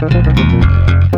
Música